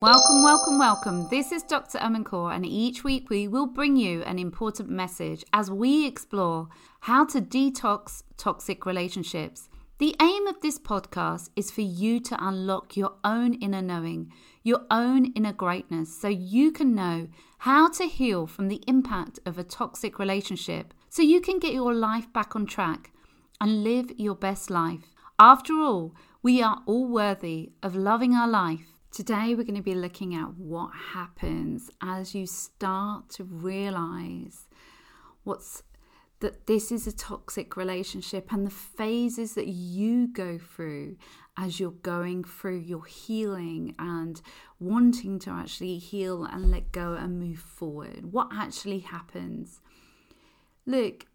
Welcome, welcome, welcome. This is Dr. Amancour, and each week we will bring you an important message as we explore how to detox toxic relationships. The aim of this podcast is for you to unlock your own inner knowing, your own inner greatness, so you can know how to heal from the impact of a toxic relationship, so you can get your life back on track and live your best life. After all, we are all worthy of loving our life Today, we're going to be looking at what happens as you start to realize what's that this is a toxic relationship and the phases that you go through as you're going through your healing and wanting to actually heal and let go and move forward. What actually happens? Look,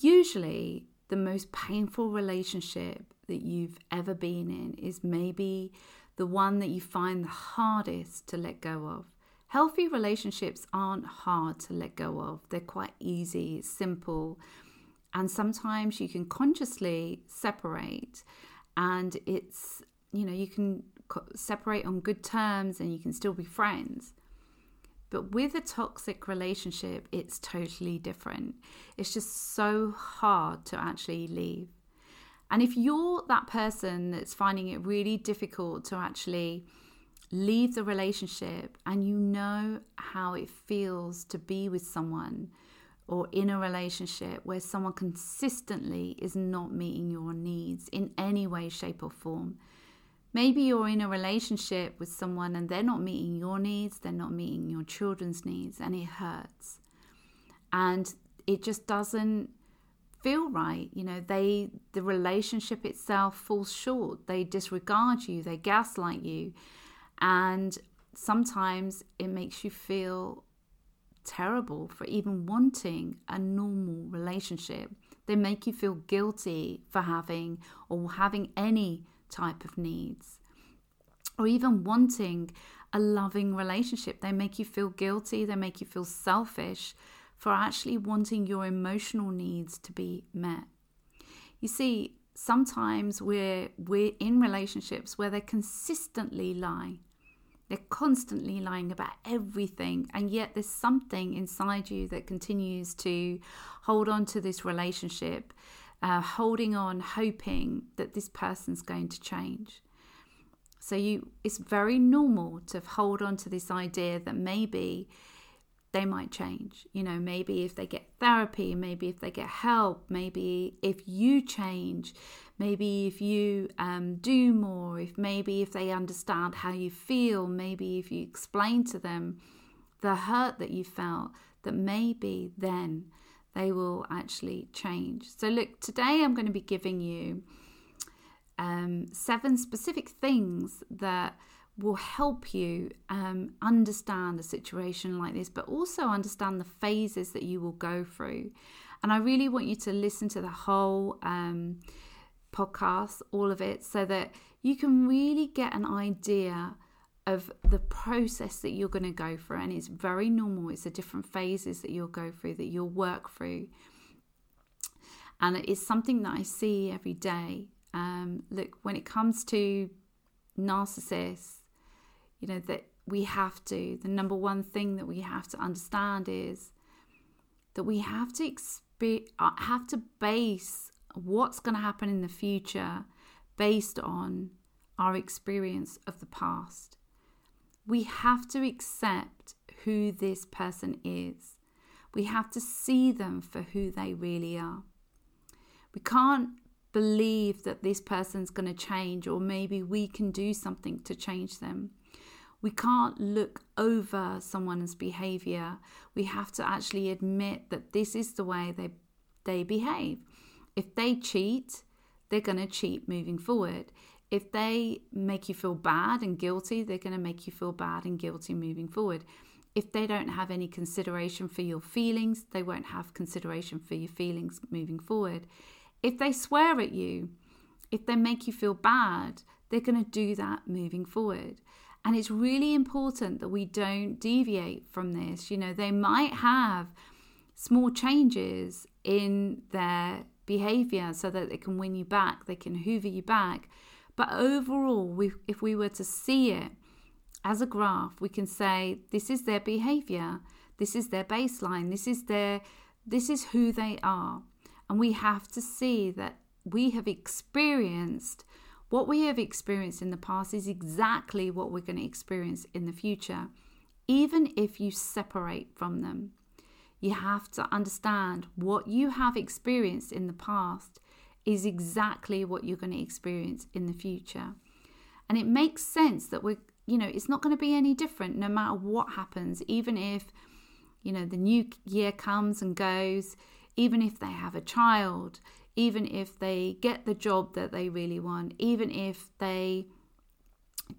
usually the most painful relationship that you've ever been in is maybe the one that you find the hardest to let go of. Healthy relationships aren't hard to let go of, they're quite easy, simple, and sometimes you can consciously separate, and it's, you know, you can separate on good terms and you can still be friends. But with a toxic relationship, it's totally different. It's just so hard to actually leave. And if you're that person that's finding it really difficult to actually leave the relationship and you know how it feels to be with someone or in a relationship where someone consistently is not meeting your needs in any way, shape, or form. Maybe you're in a relationship with someone and they're not meeting your needs, they're not meeting your children's needs, and it hurts. And it just doesn't feel right. You know, they the relationship itself falls short. They disregard you, they gaslight you. And sometimes it makes you feel terrible for even wanting a normal relationship. They make you feel guilty for having or having any type of needs. Or even wanting a loving relationship. They make you feel guilty, they make you feel selfish for actually wanting your emotional needs to be met. You see, sometimes we're we're in relationships where they consistently lie. They're constantly lying about everything, and yet there's something inside you that continues to hold on to this relationship, uh, holding on, hoping that this person's going to change. So you, it's very normal to hold on to this idea that maybe they might change. You know, maybe if they get therapy, maybe if they get help, maybe if you change, maybe if you um, do more, if maybe if they understand how you feel, maybe if you explain to them the hurt that you felt, that maybe then they will actually change. So, look, today I'm going to be giving you um, seven specific things that will help you um, understand a situation like this, but also understand the phases that you will go through. And I really want you to listen to the whole um, podcast, all of it, so that you can really get an idea of the process that you're going to go through. And it's very normal, it's the different phases that you'll go through, that you'll work through. And it's something that I see every day. Um, look, when it comes to narcissists, you know, that we have to, the number one thing that we have to understand is that we have to uh, have to base what's going to happen in the future based on our experience of the past. We have to accept who this person is. We have to see them for who they really are. We can't believe that this person's going to change, or maybe we can do something to change them. We can't look over someone's behavior. We have to actually admit that this is the way they, they behave. If they cheat, they're going to cheat moving forward. If they make you feel bad and guilty, they're going to make you feel bad and guilty moving forward. If they don't have any consideration for your feelings, they won't have consideration for your feelings moving forward. If they swear at you, if they make you feel bad, they're going to do that moving forward. And it's really important that we don't deviate from this. You know, they might have small changes in their behavior so that they can win you back, they can hoover you back. But overall, we, if we were to see it as a graph, we can say this is their behavior, this is their baseline, this is their this is who they are. And we have to see that we have experienced what we have experienced in the past is exactly what we're going to experience in the future, even if you separate from them. You have to understand what you have experienced in the past is exactly what you're going to experience in the future. And it makes sense that we're, you know, it's not going to be any different no matter what happens, even if, you know, the new year comes and goes, even if they have a child, even if they get the job that they really want, even if they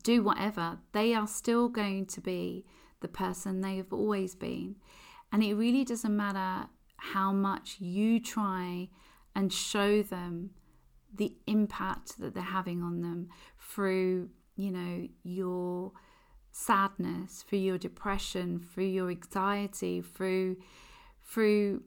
do whatever, they are still going to be the person they have always been. And it really doesn't matter how much you try and show them the impact that they're having on them through, you know, your sadness, through your depression, through your anxiety, through through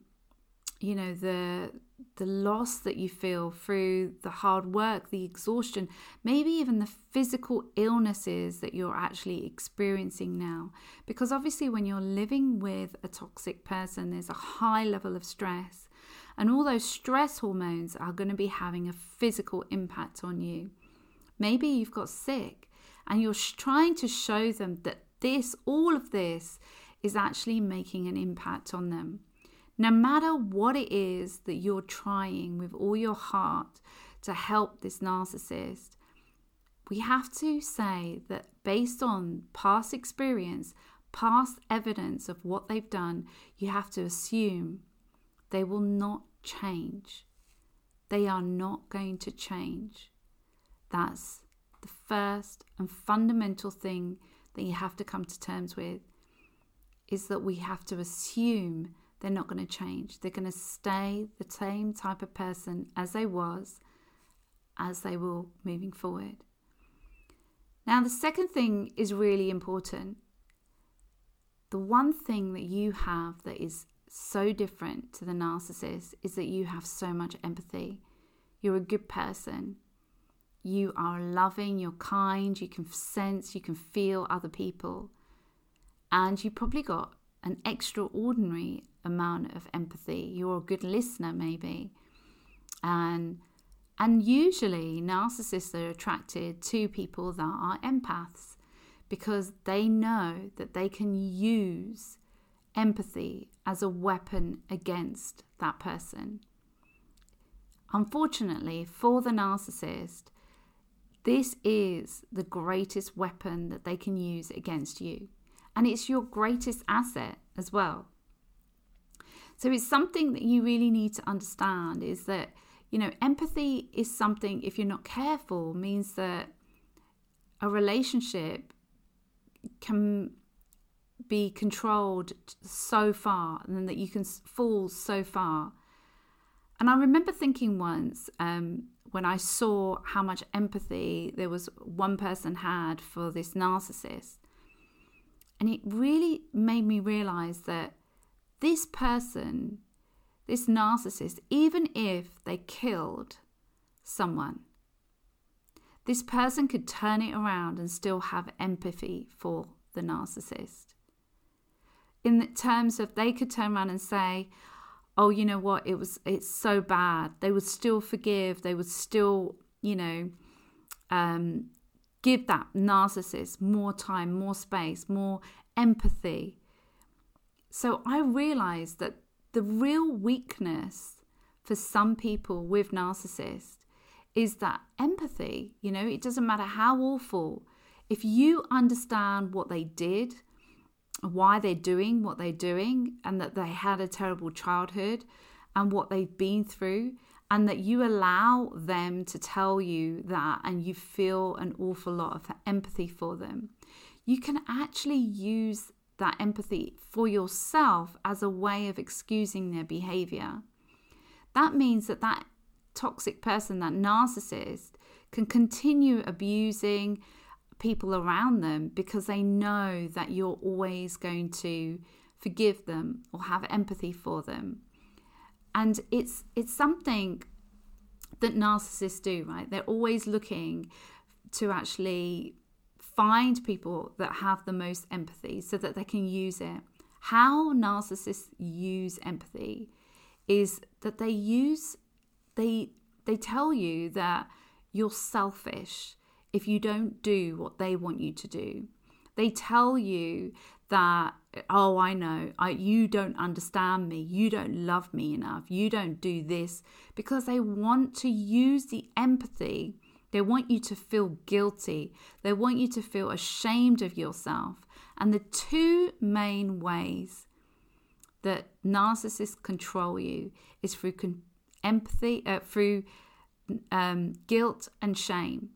you know the the loss that you feel through the hard work the exhaustion maybe even the physical illnesses that you're actually experiencing now. Because obviously when you're living with a toxic person there's a high level of stress and all those stress hormones are going to be having a physical impact on you. Maybe you've got sick and you're trying to show them that this all of this is actually making an impact on them no matter what it is that you're trying with all your heart to help this narcissist, we have to say that based on past experience, past evidence of what they've done, you have to assume they will not change. They are not going to change. That's the first and fundamental thing that you have to come to terms with is that we have to assume they're not going to change. They're going to stay the same type of person as they was as they will moving forward. Now, the second thing is really important. The one thing that you have that is so different to the narcissist is that you have so much empathy. You're a good person. You are loving, you're kind, you can sense, you can feel other people. And you probably got an extraordinary amount of empathy. You're a good listener, maybe. And and usually narcissists are attracted to people that are empaths because they know that they can use empathy as a weapon against that person. Unfortunately, for the narcissist, this is the greatest weapon that they can use against you. And it's your greatest asset as well. So it's something that you really need to understand is that, you know, empathy is something, if you're not careful, means that a relationship can be controlled so far and that you can fall so far. And I remember thinking once um, when I saw how much empathy there was one person had for this narcissist, and it really made me realize that this person, this narcissist, even if they killed someone, this person could turn it around and still have empathy for the narcissist. In terms of they could turn around and say, oh, you know what, it was it's so bad. They would still forgive, they would still, you know, um, give that narcissist more time, more space, more empathy. So I realized that the real weakness for some people with narcissists is that empathy. You know, it doesn't matter how awful, if you understand what they did, why they're doing what they're doing, and that they had a terrible childhood and what they've been through, and that you allow them to tell you that and you feel an awful lot of empathy for them, you can actually use that empathy for yourself as a way of excusing their behavior. That means that that toxic person, that narcissist, can continue abusing people around them because they know that you're always going to forgive them or have empathy for them. And it's it's something that narcissists do, right? They're always looking to actually find people that have the most empathy so that they can use it. How narcissists use empathy is that they use they they tell you that you're selfish if you don't do what they want you to do. They tell you that oh I know, I you don't understand me, you don't love me enough, you don't do this because they want to use the empathy they want you to feel guilty. They want you to feel ashamed of yourself. And the two main ways that narcissists control you is through con- empathy, uh, through um, guilt and shame.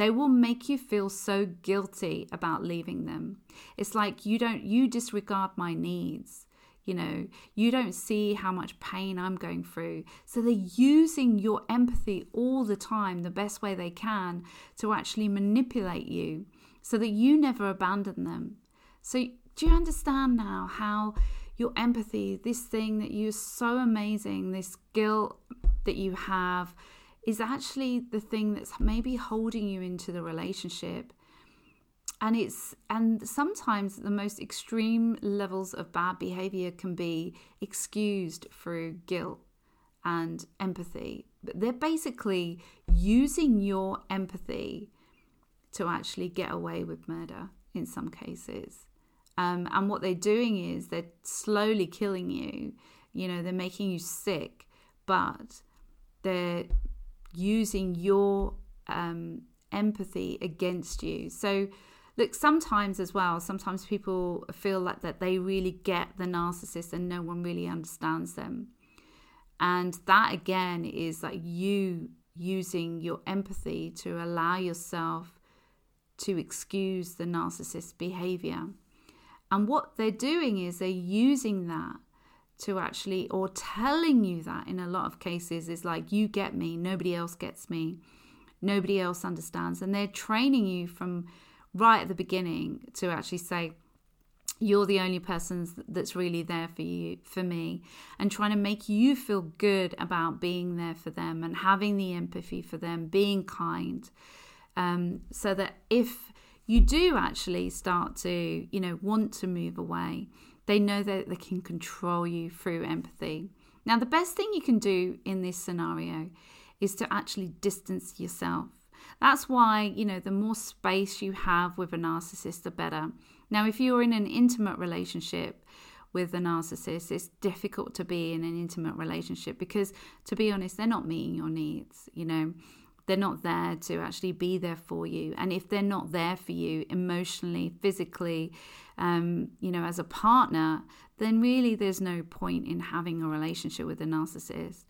They will make you feel so guilty about leaving them. It's like you don't, you disregard my needs. You know, you don't see how much pain I'm going through. So they're using your empathy all the time, the best way they can, to actually manipulate you so that you never abandon them. So, do you understand now how your empathy, this thing that you're so amazing, this guilt that you have, is actually the thing that's maybe holding you into the relationship? and it's and sometimes the most extreme levels of bad behavior can be excused through guilt and empathy. But they're basically using your empathy to actually get away with murder in some cases. Um, and what they're doing is they're slowly killing you. You know they're making you sick but they're using your um, empathy against you. So look sometimes as well sometimes people feel like that they really get the narcissist and no one really understands them. And that again is like you using your empathy to allow yourself to excuse the narcissist behavior. And what they're doing is they're using that to actually or telling you that in a lot of cases is like you get me nobody else gets me nobody else understands. And they're training you from right at the beginning to actually say, you're the only person that's really there for you for me and trying to make you feel good about being there for them and having the empathy for them being kind um, so that if you do actually start to you know want to move away they know that they can control you through empathy now the best thing you can do in this scenario is to actually distance yourself that's why, you know, the more space you have with a narcissist, the better. Now, if you're in an intimate relationship with a narcissist, it's difficult to be in an intimate relationship because, to be honest, they're not meeting your needs, you know. They're not there to actually be there for you. And if they're not there for you emotionally, physically, um, you know, as a partner, then really there's no point in having a relationship with a narcissist.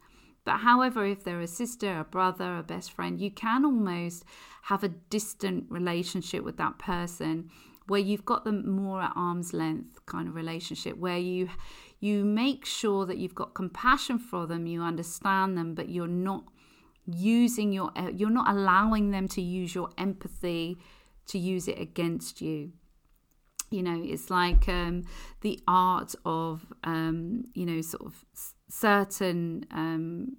But however, if they're a sister, a brother, a best friend, you can almost have a distant relationship with that person where you've got them more at arm's length kind of relationship where you you make sure that you've got compassion for them, you understand them, but you're not using your you're not allowing them to use your empathy to use it against you. You know it's like um, the art of um, you know sort of certain um,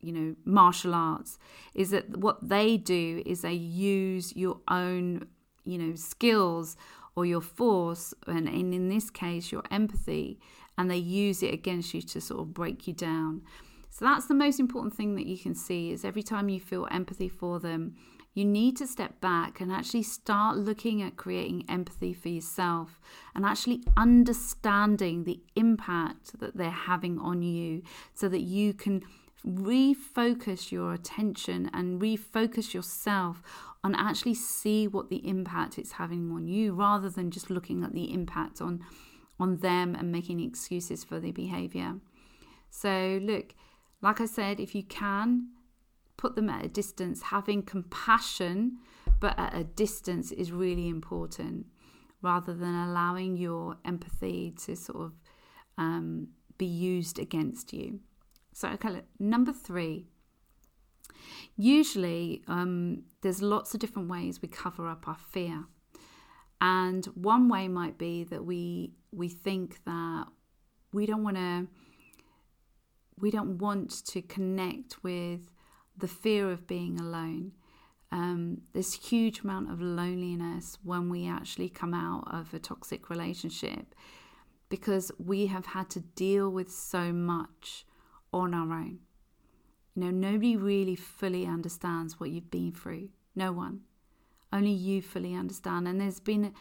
you know martial arts is that what they do is they use your own you know skills or your force and, and in this case your empathy and they use it against you to sort of break you down so that's the most important thing that you can see is every time you feel empathy for them you need to step back and actually start looking at creating empathy for yourself and actually understanding the impact that they're having on you so that you can refocus your attention and refocus yourself on actually see what the impact it's having on you rather than just looking at the impact on on them and making excuses for their behavior. So look like i said if you can put them at a distance. Having compassion, but at a distance, is really important rather than allowing your empathy to sort of um, be used against you. So, okay, number three. Usually, um, there's lots of different ways we cover up our fear, and one way might be that we we think that we don't want to we don't want to connect with the fear of being alone. um, this huge amount of loneliness when we actually come out of a toxic relationship because we have had to deal with so much on our own. You know, nobody really fully understands what you've been through. No one. Only you fully understand. And there's been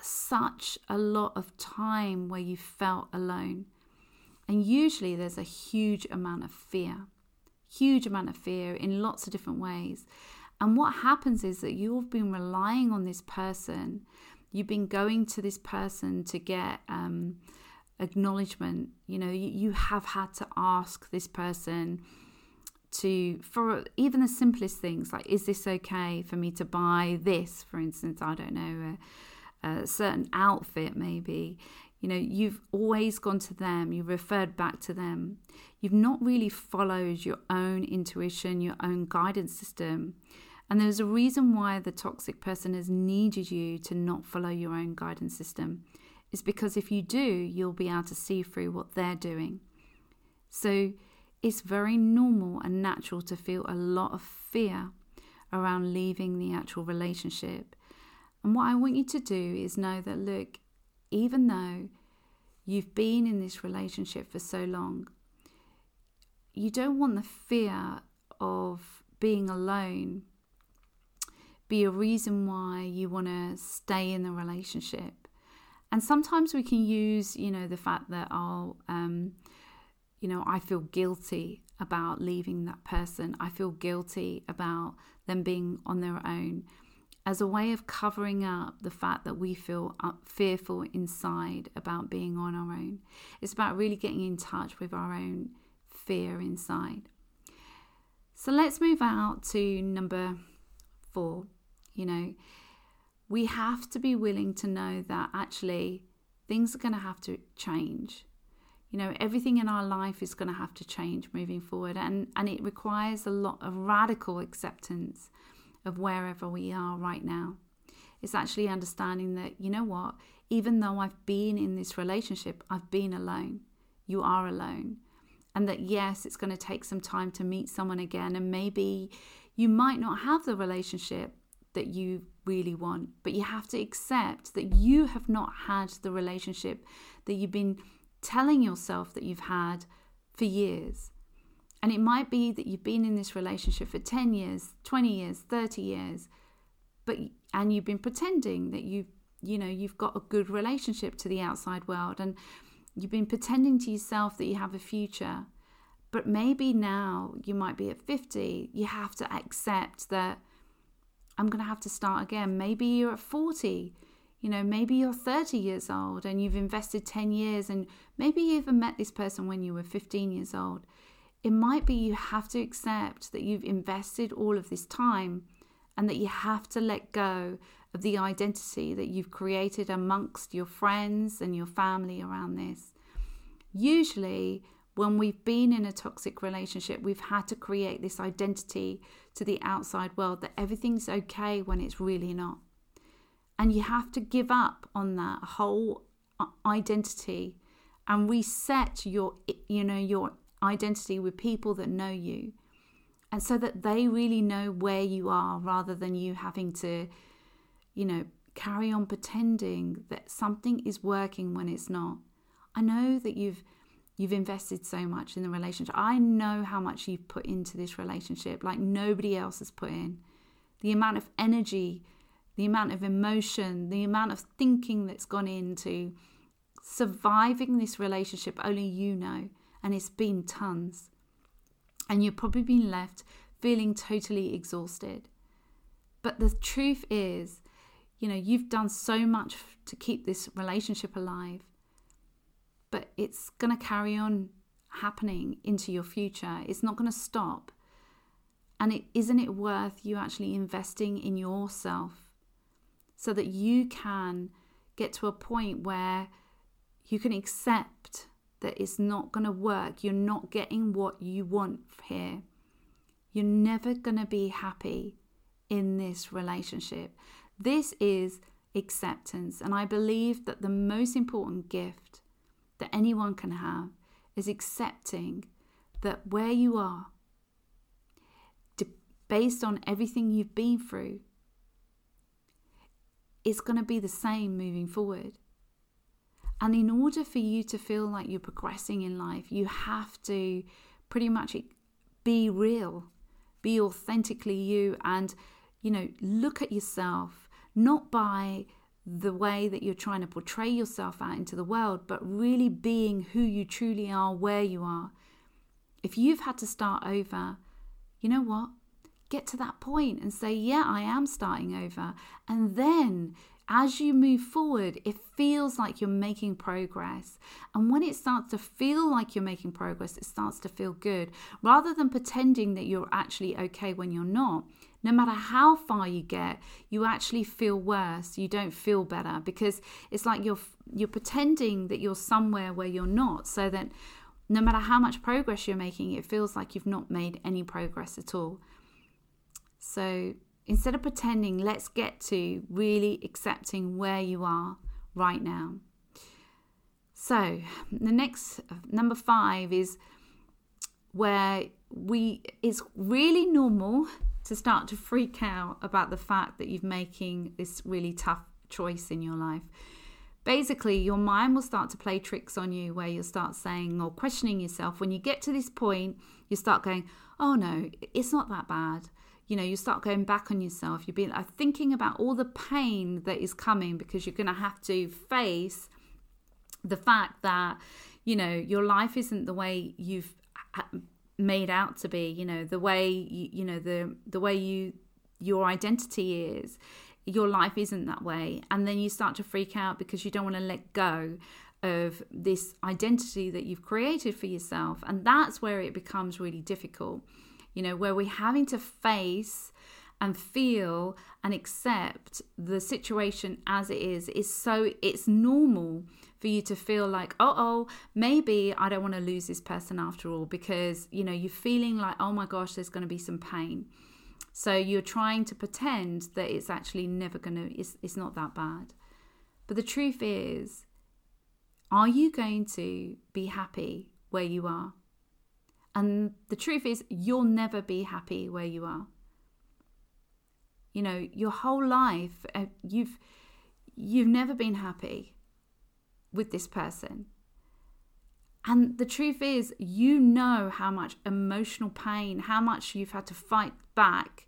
such a lot of time where you felt alone. And usually there's a huge amount of fear, huge amount of fear in lots of different ways. And what happens is that you've been relying on this person, you've been going to this person to get um, acknowledgement. You know, you, you have had to ask this person to for even the simplest things like is this okay for me to buy this for instance i don't know a, a, certain outfit maybe you know you've always gone to them you've referred back to them. You've not really followed your own intuition your own guidance system. And there's a reason why the toxic person has needed you to not follow your own guidance system. Is because if you do you'll be able to see through what they're doing. So it's very normal and natural to feel a lot of fear around leaving the actual relationship. And what I want you to do is know that, look, even though you've been in this relationship for so long, you don't want the fear of being alone be a reason why you want to stay in the relationship. And sometimes we can use, you know, the fact that, oh, um, you know, I feel guilty about leaving that person. I feel guilty about them being on their own as a way of covering up the fact that we feel fearful inside about being on our own. It's about really getting in touch with our own fear inside. So let's move out to number four. You know, we have to be willing to know that actually things are going to have to change you know everything in our life is going to have to change moving forward and and it requires a lot of radical acceptance of wherever we are right now. It's actually understanding that you know what? Even though i've been in this relationship i've been alone. You are alone. And that yes it's going to take some time to meet someone again and maybe you might not have the relationship that you really want but you have to accept that you have not had the relationship that you've been telling yourself that you've had for years. And it might be that you've been in this relationship for 10 years, 20 years, 30 years, but and you've been pretending that you you know, you've got a good relationship to the outside world and you've been pretending to yourself that you have a future. But maybe now you might be at 50, you have to accept that I'm going to have to start again. Maybe you're at 40 you know, maybe you're 30 years old and you've invested 10 years, and maybe you even met this person when you were 15 years old. It might be you have to accept that you've invested all of this time and that you have to let go of the identity that you've created amongst your friends and your family around this. Usually, when we've been in a toxic relationship, we've had to create this identity to the outside world that everything's okay when it's really not and you have to give up on that whole identity and reset your you know your identity with people that know you. And so that they really know where you are rather than you having to you know carry on pretending that something is working when it's not. I know that you've you've invested so much in the relationship. I know how much you've put into this relationship like nobody else has put in. The amount of energy the amount of emotion, the amount of thinking that's gone into surviving this relationship, only you know. And it's been tons. And you've probably been left feeling totally exhausted. But the truth is, you know, you've done so much to keep this relationship alive, but it's going to carry on happening into your future. It's not going to stop. And isn't it worth you actually investing in yourself so that you can get to a point where you can accept that it's not going to work. You're not getting what you want here. You're never going to be happy in this relationship. This is acceptance. And I believe that the most important gift that anyone can have is accepting that where you are, based on everything you've been through, it's going to be the same moving forward. And in order for you to feel like you're progressing in life, you have to pretty much be real, be authentically you, and, you know, look at yourself not by the way that you're trying to portray yourself out into the world, but really being who you truly are, where you are. If you've had to start over, you know what? Get to that point and say, Yeah, I am starting over. And then as you move forward, it feels like you're making progress. And when it starts to feel like you're making progress, it starts to feel good. Rather than pretending that you're actually okay when you're not, no matter how far you get, you actually feel worse. You don't feel better because it's like you're you're pretending that you're somewhere where you're not, so that no matter how much progress you're making, it feels like you've not made any progress at all. So Instead of pretending, let's get to really accepting where you are right now. So, the next number five is where we it's really normal to start to freak out about the fact that you're making this really tough choice in your life. Basically, your mind will start to play tricks on you where you'll start saying or questioning yourself. When you get to this point, you start going, Oh no, it's not that bad you know you start going back on yourself you've been uh, thinking about all the pain that is coming because you're going to have to face the fact that you know your life isn't the way you've made out to be you know the way you, you know the the way you your identity is your life isn't that way. And then you start to freak out because you don't want to let go of this identity that you've created for yourself. And that's where it becomes really difficult you know, where we're having to face and feel and accept the situation as it is is so it's normal for you to feel like oh oh maybe i don't want to lose this person after all because you know you're feeling like oh my gosh there's going to be some pain. So you're trying to pretend that it's actually never going to it's, it's not that bad. But the truth is are you going to be happy where you are and the truth is, you'll never be happy where you are. You know, your whole life, uh, you've you've never been happy with this person. And the truth is, you know how much emotional pain, how much you've had to fight back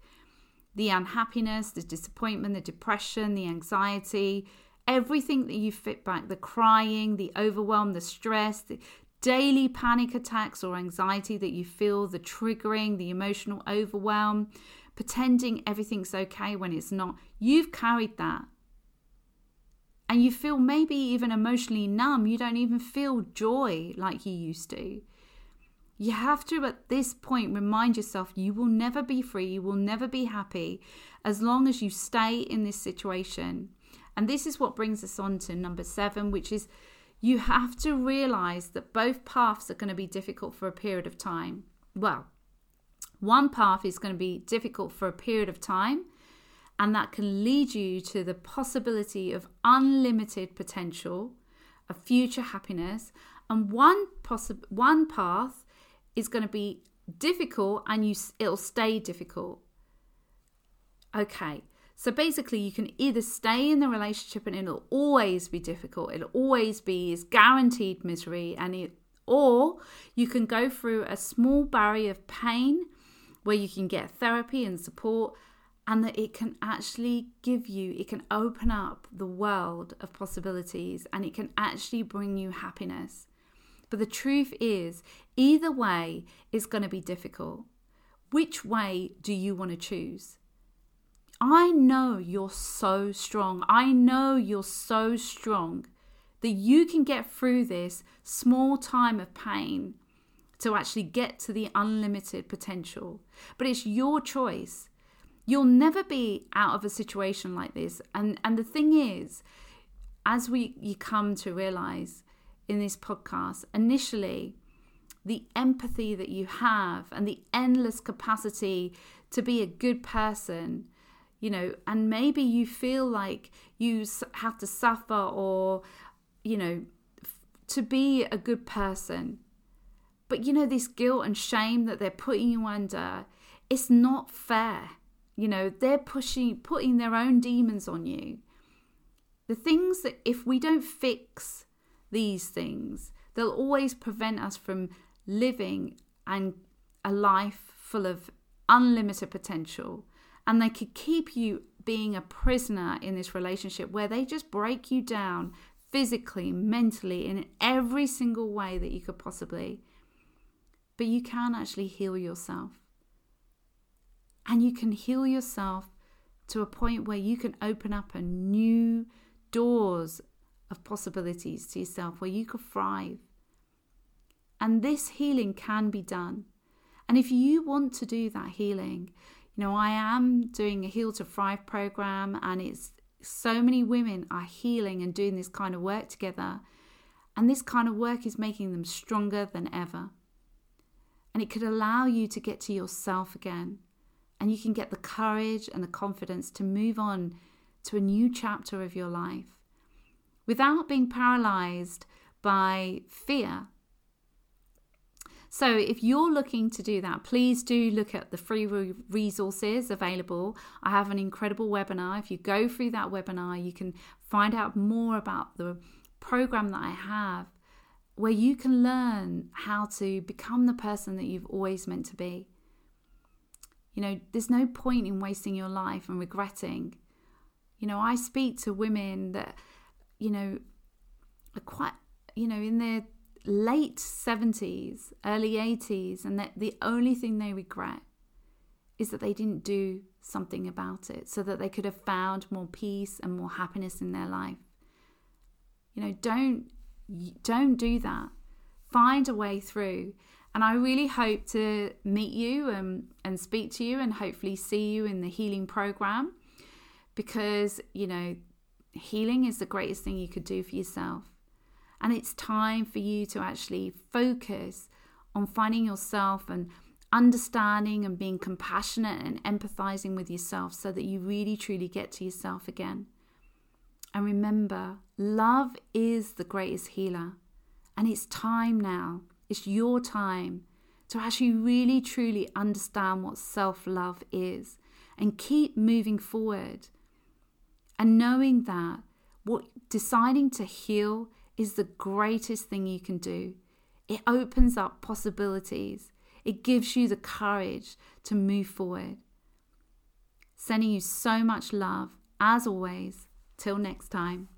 the unhappiness, the disappointment, the depression, the anxiety, everything that you fit back the crying, the overwhelm, the stress, the daily panic attacks or anxiety that you feel, the triggering, the emotional overwhelm, pretending everything's okay when it's not. You've carried that. And you feel maybe even emotionally numb. You don't even feel joy like you used to. You have to, at this point, remind yourself you will never be free, you will never be happy as long as you stay in this situation. And this is what brings us on to number seven, which is you have to realize that both paths are going to be difficult for a period of time. Well, one path is going to be difficult for a period of time, and that can lead you to the possibility of unlimited potential, of future happiness. And one possible one path is going to be difficult, and you it'll stay difficult. Okay, so basically, you can either stay in the relationship and it'll always be difficult, it'll always be is guaranteed misery, and it, or you can go through a small barrier of pain where you can get therapy and support, and that it can actually give you, it can open up the world of possibilities and it can actually bring you happiness. But the truth is, either way is going to be difficult. Which way do you want to choose? I know you're so strong. I know you're so strong that you can get through this small time of pain to actually get to the unlimited potential. But it's your choice. You'll never be out of a situation like this. And and the thing is, as we you come to realize in this podcast, initially the empathy that you have and the endless capacity to be a good person you know, and maybe you feel like you have to suffer or, you know, to be a good person. But, you know, this guilt and shame that they're putting you under, it's not fair. You know, they're pushing, putting their own demons on you. The things that, if we don't fix these things, they'll always prevent us from living and a life full of unlimited potential. And they could keep you being a prisoner in this relationship where they just break you down physically, mentally, in every single way that you could possibly. But you can actually heal yourself. And you can heal yourself to a point where you can open up a new doors of possibilities to yourself where you could thrive. And this healing can be done. And if you want to do that healing, know, I am doing a Heal to Thrive program, and it's so many women are healing and doing this kind of work together. And this kind of work is making them stronger than ever. And it could allow you to get to yourself again. And you can get the courage and the confidence to move on to a new chapter of your life without being paralyzed by fear. So, if you're looking to do that, please do look at the free resources available. I have an incredible webinar. If you go through that webinar, you can find out more about the program that I have where you can learn how to become the person that you've always meant to be. You know, there's no point in wasting your life and regretting. You know, I speak to women that, you know, are quite, you know, in their late 70s, early 80s, and that the only thing they regret is that they didn't do something about it so that they could have found more peace and more happiness in their life. You know, don't don't do that. Find a way through. And I really hope to meet you and, and speak to you and hopefully see you in the healing program because, you know, healing is the greatest thing you could do for yourself. And it's time for you to actually focus on finding yourself and understanding and being compassionate and empathizing with yourself so that you really truly get to yourself again. And remember, love is the greatest healer. And it's time now, it's your time to actually really truly understand what self love is and keep moving forward. And knowing that what deciding to heal is the greatest thing you can do. It opens up possibilities. It gives you the courage to move forward. Sending you so much love, as always. Till next time.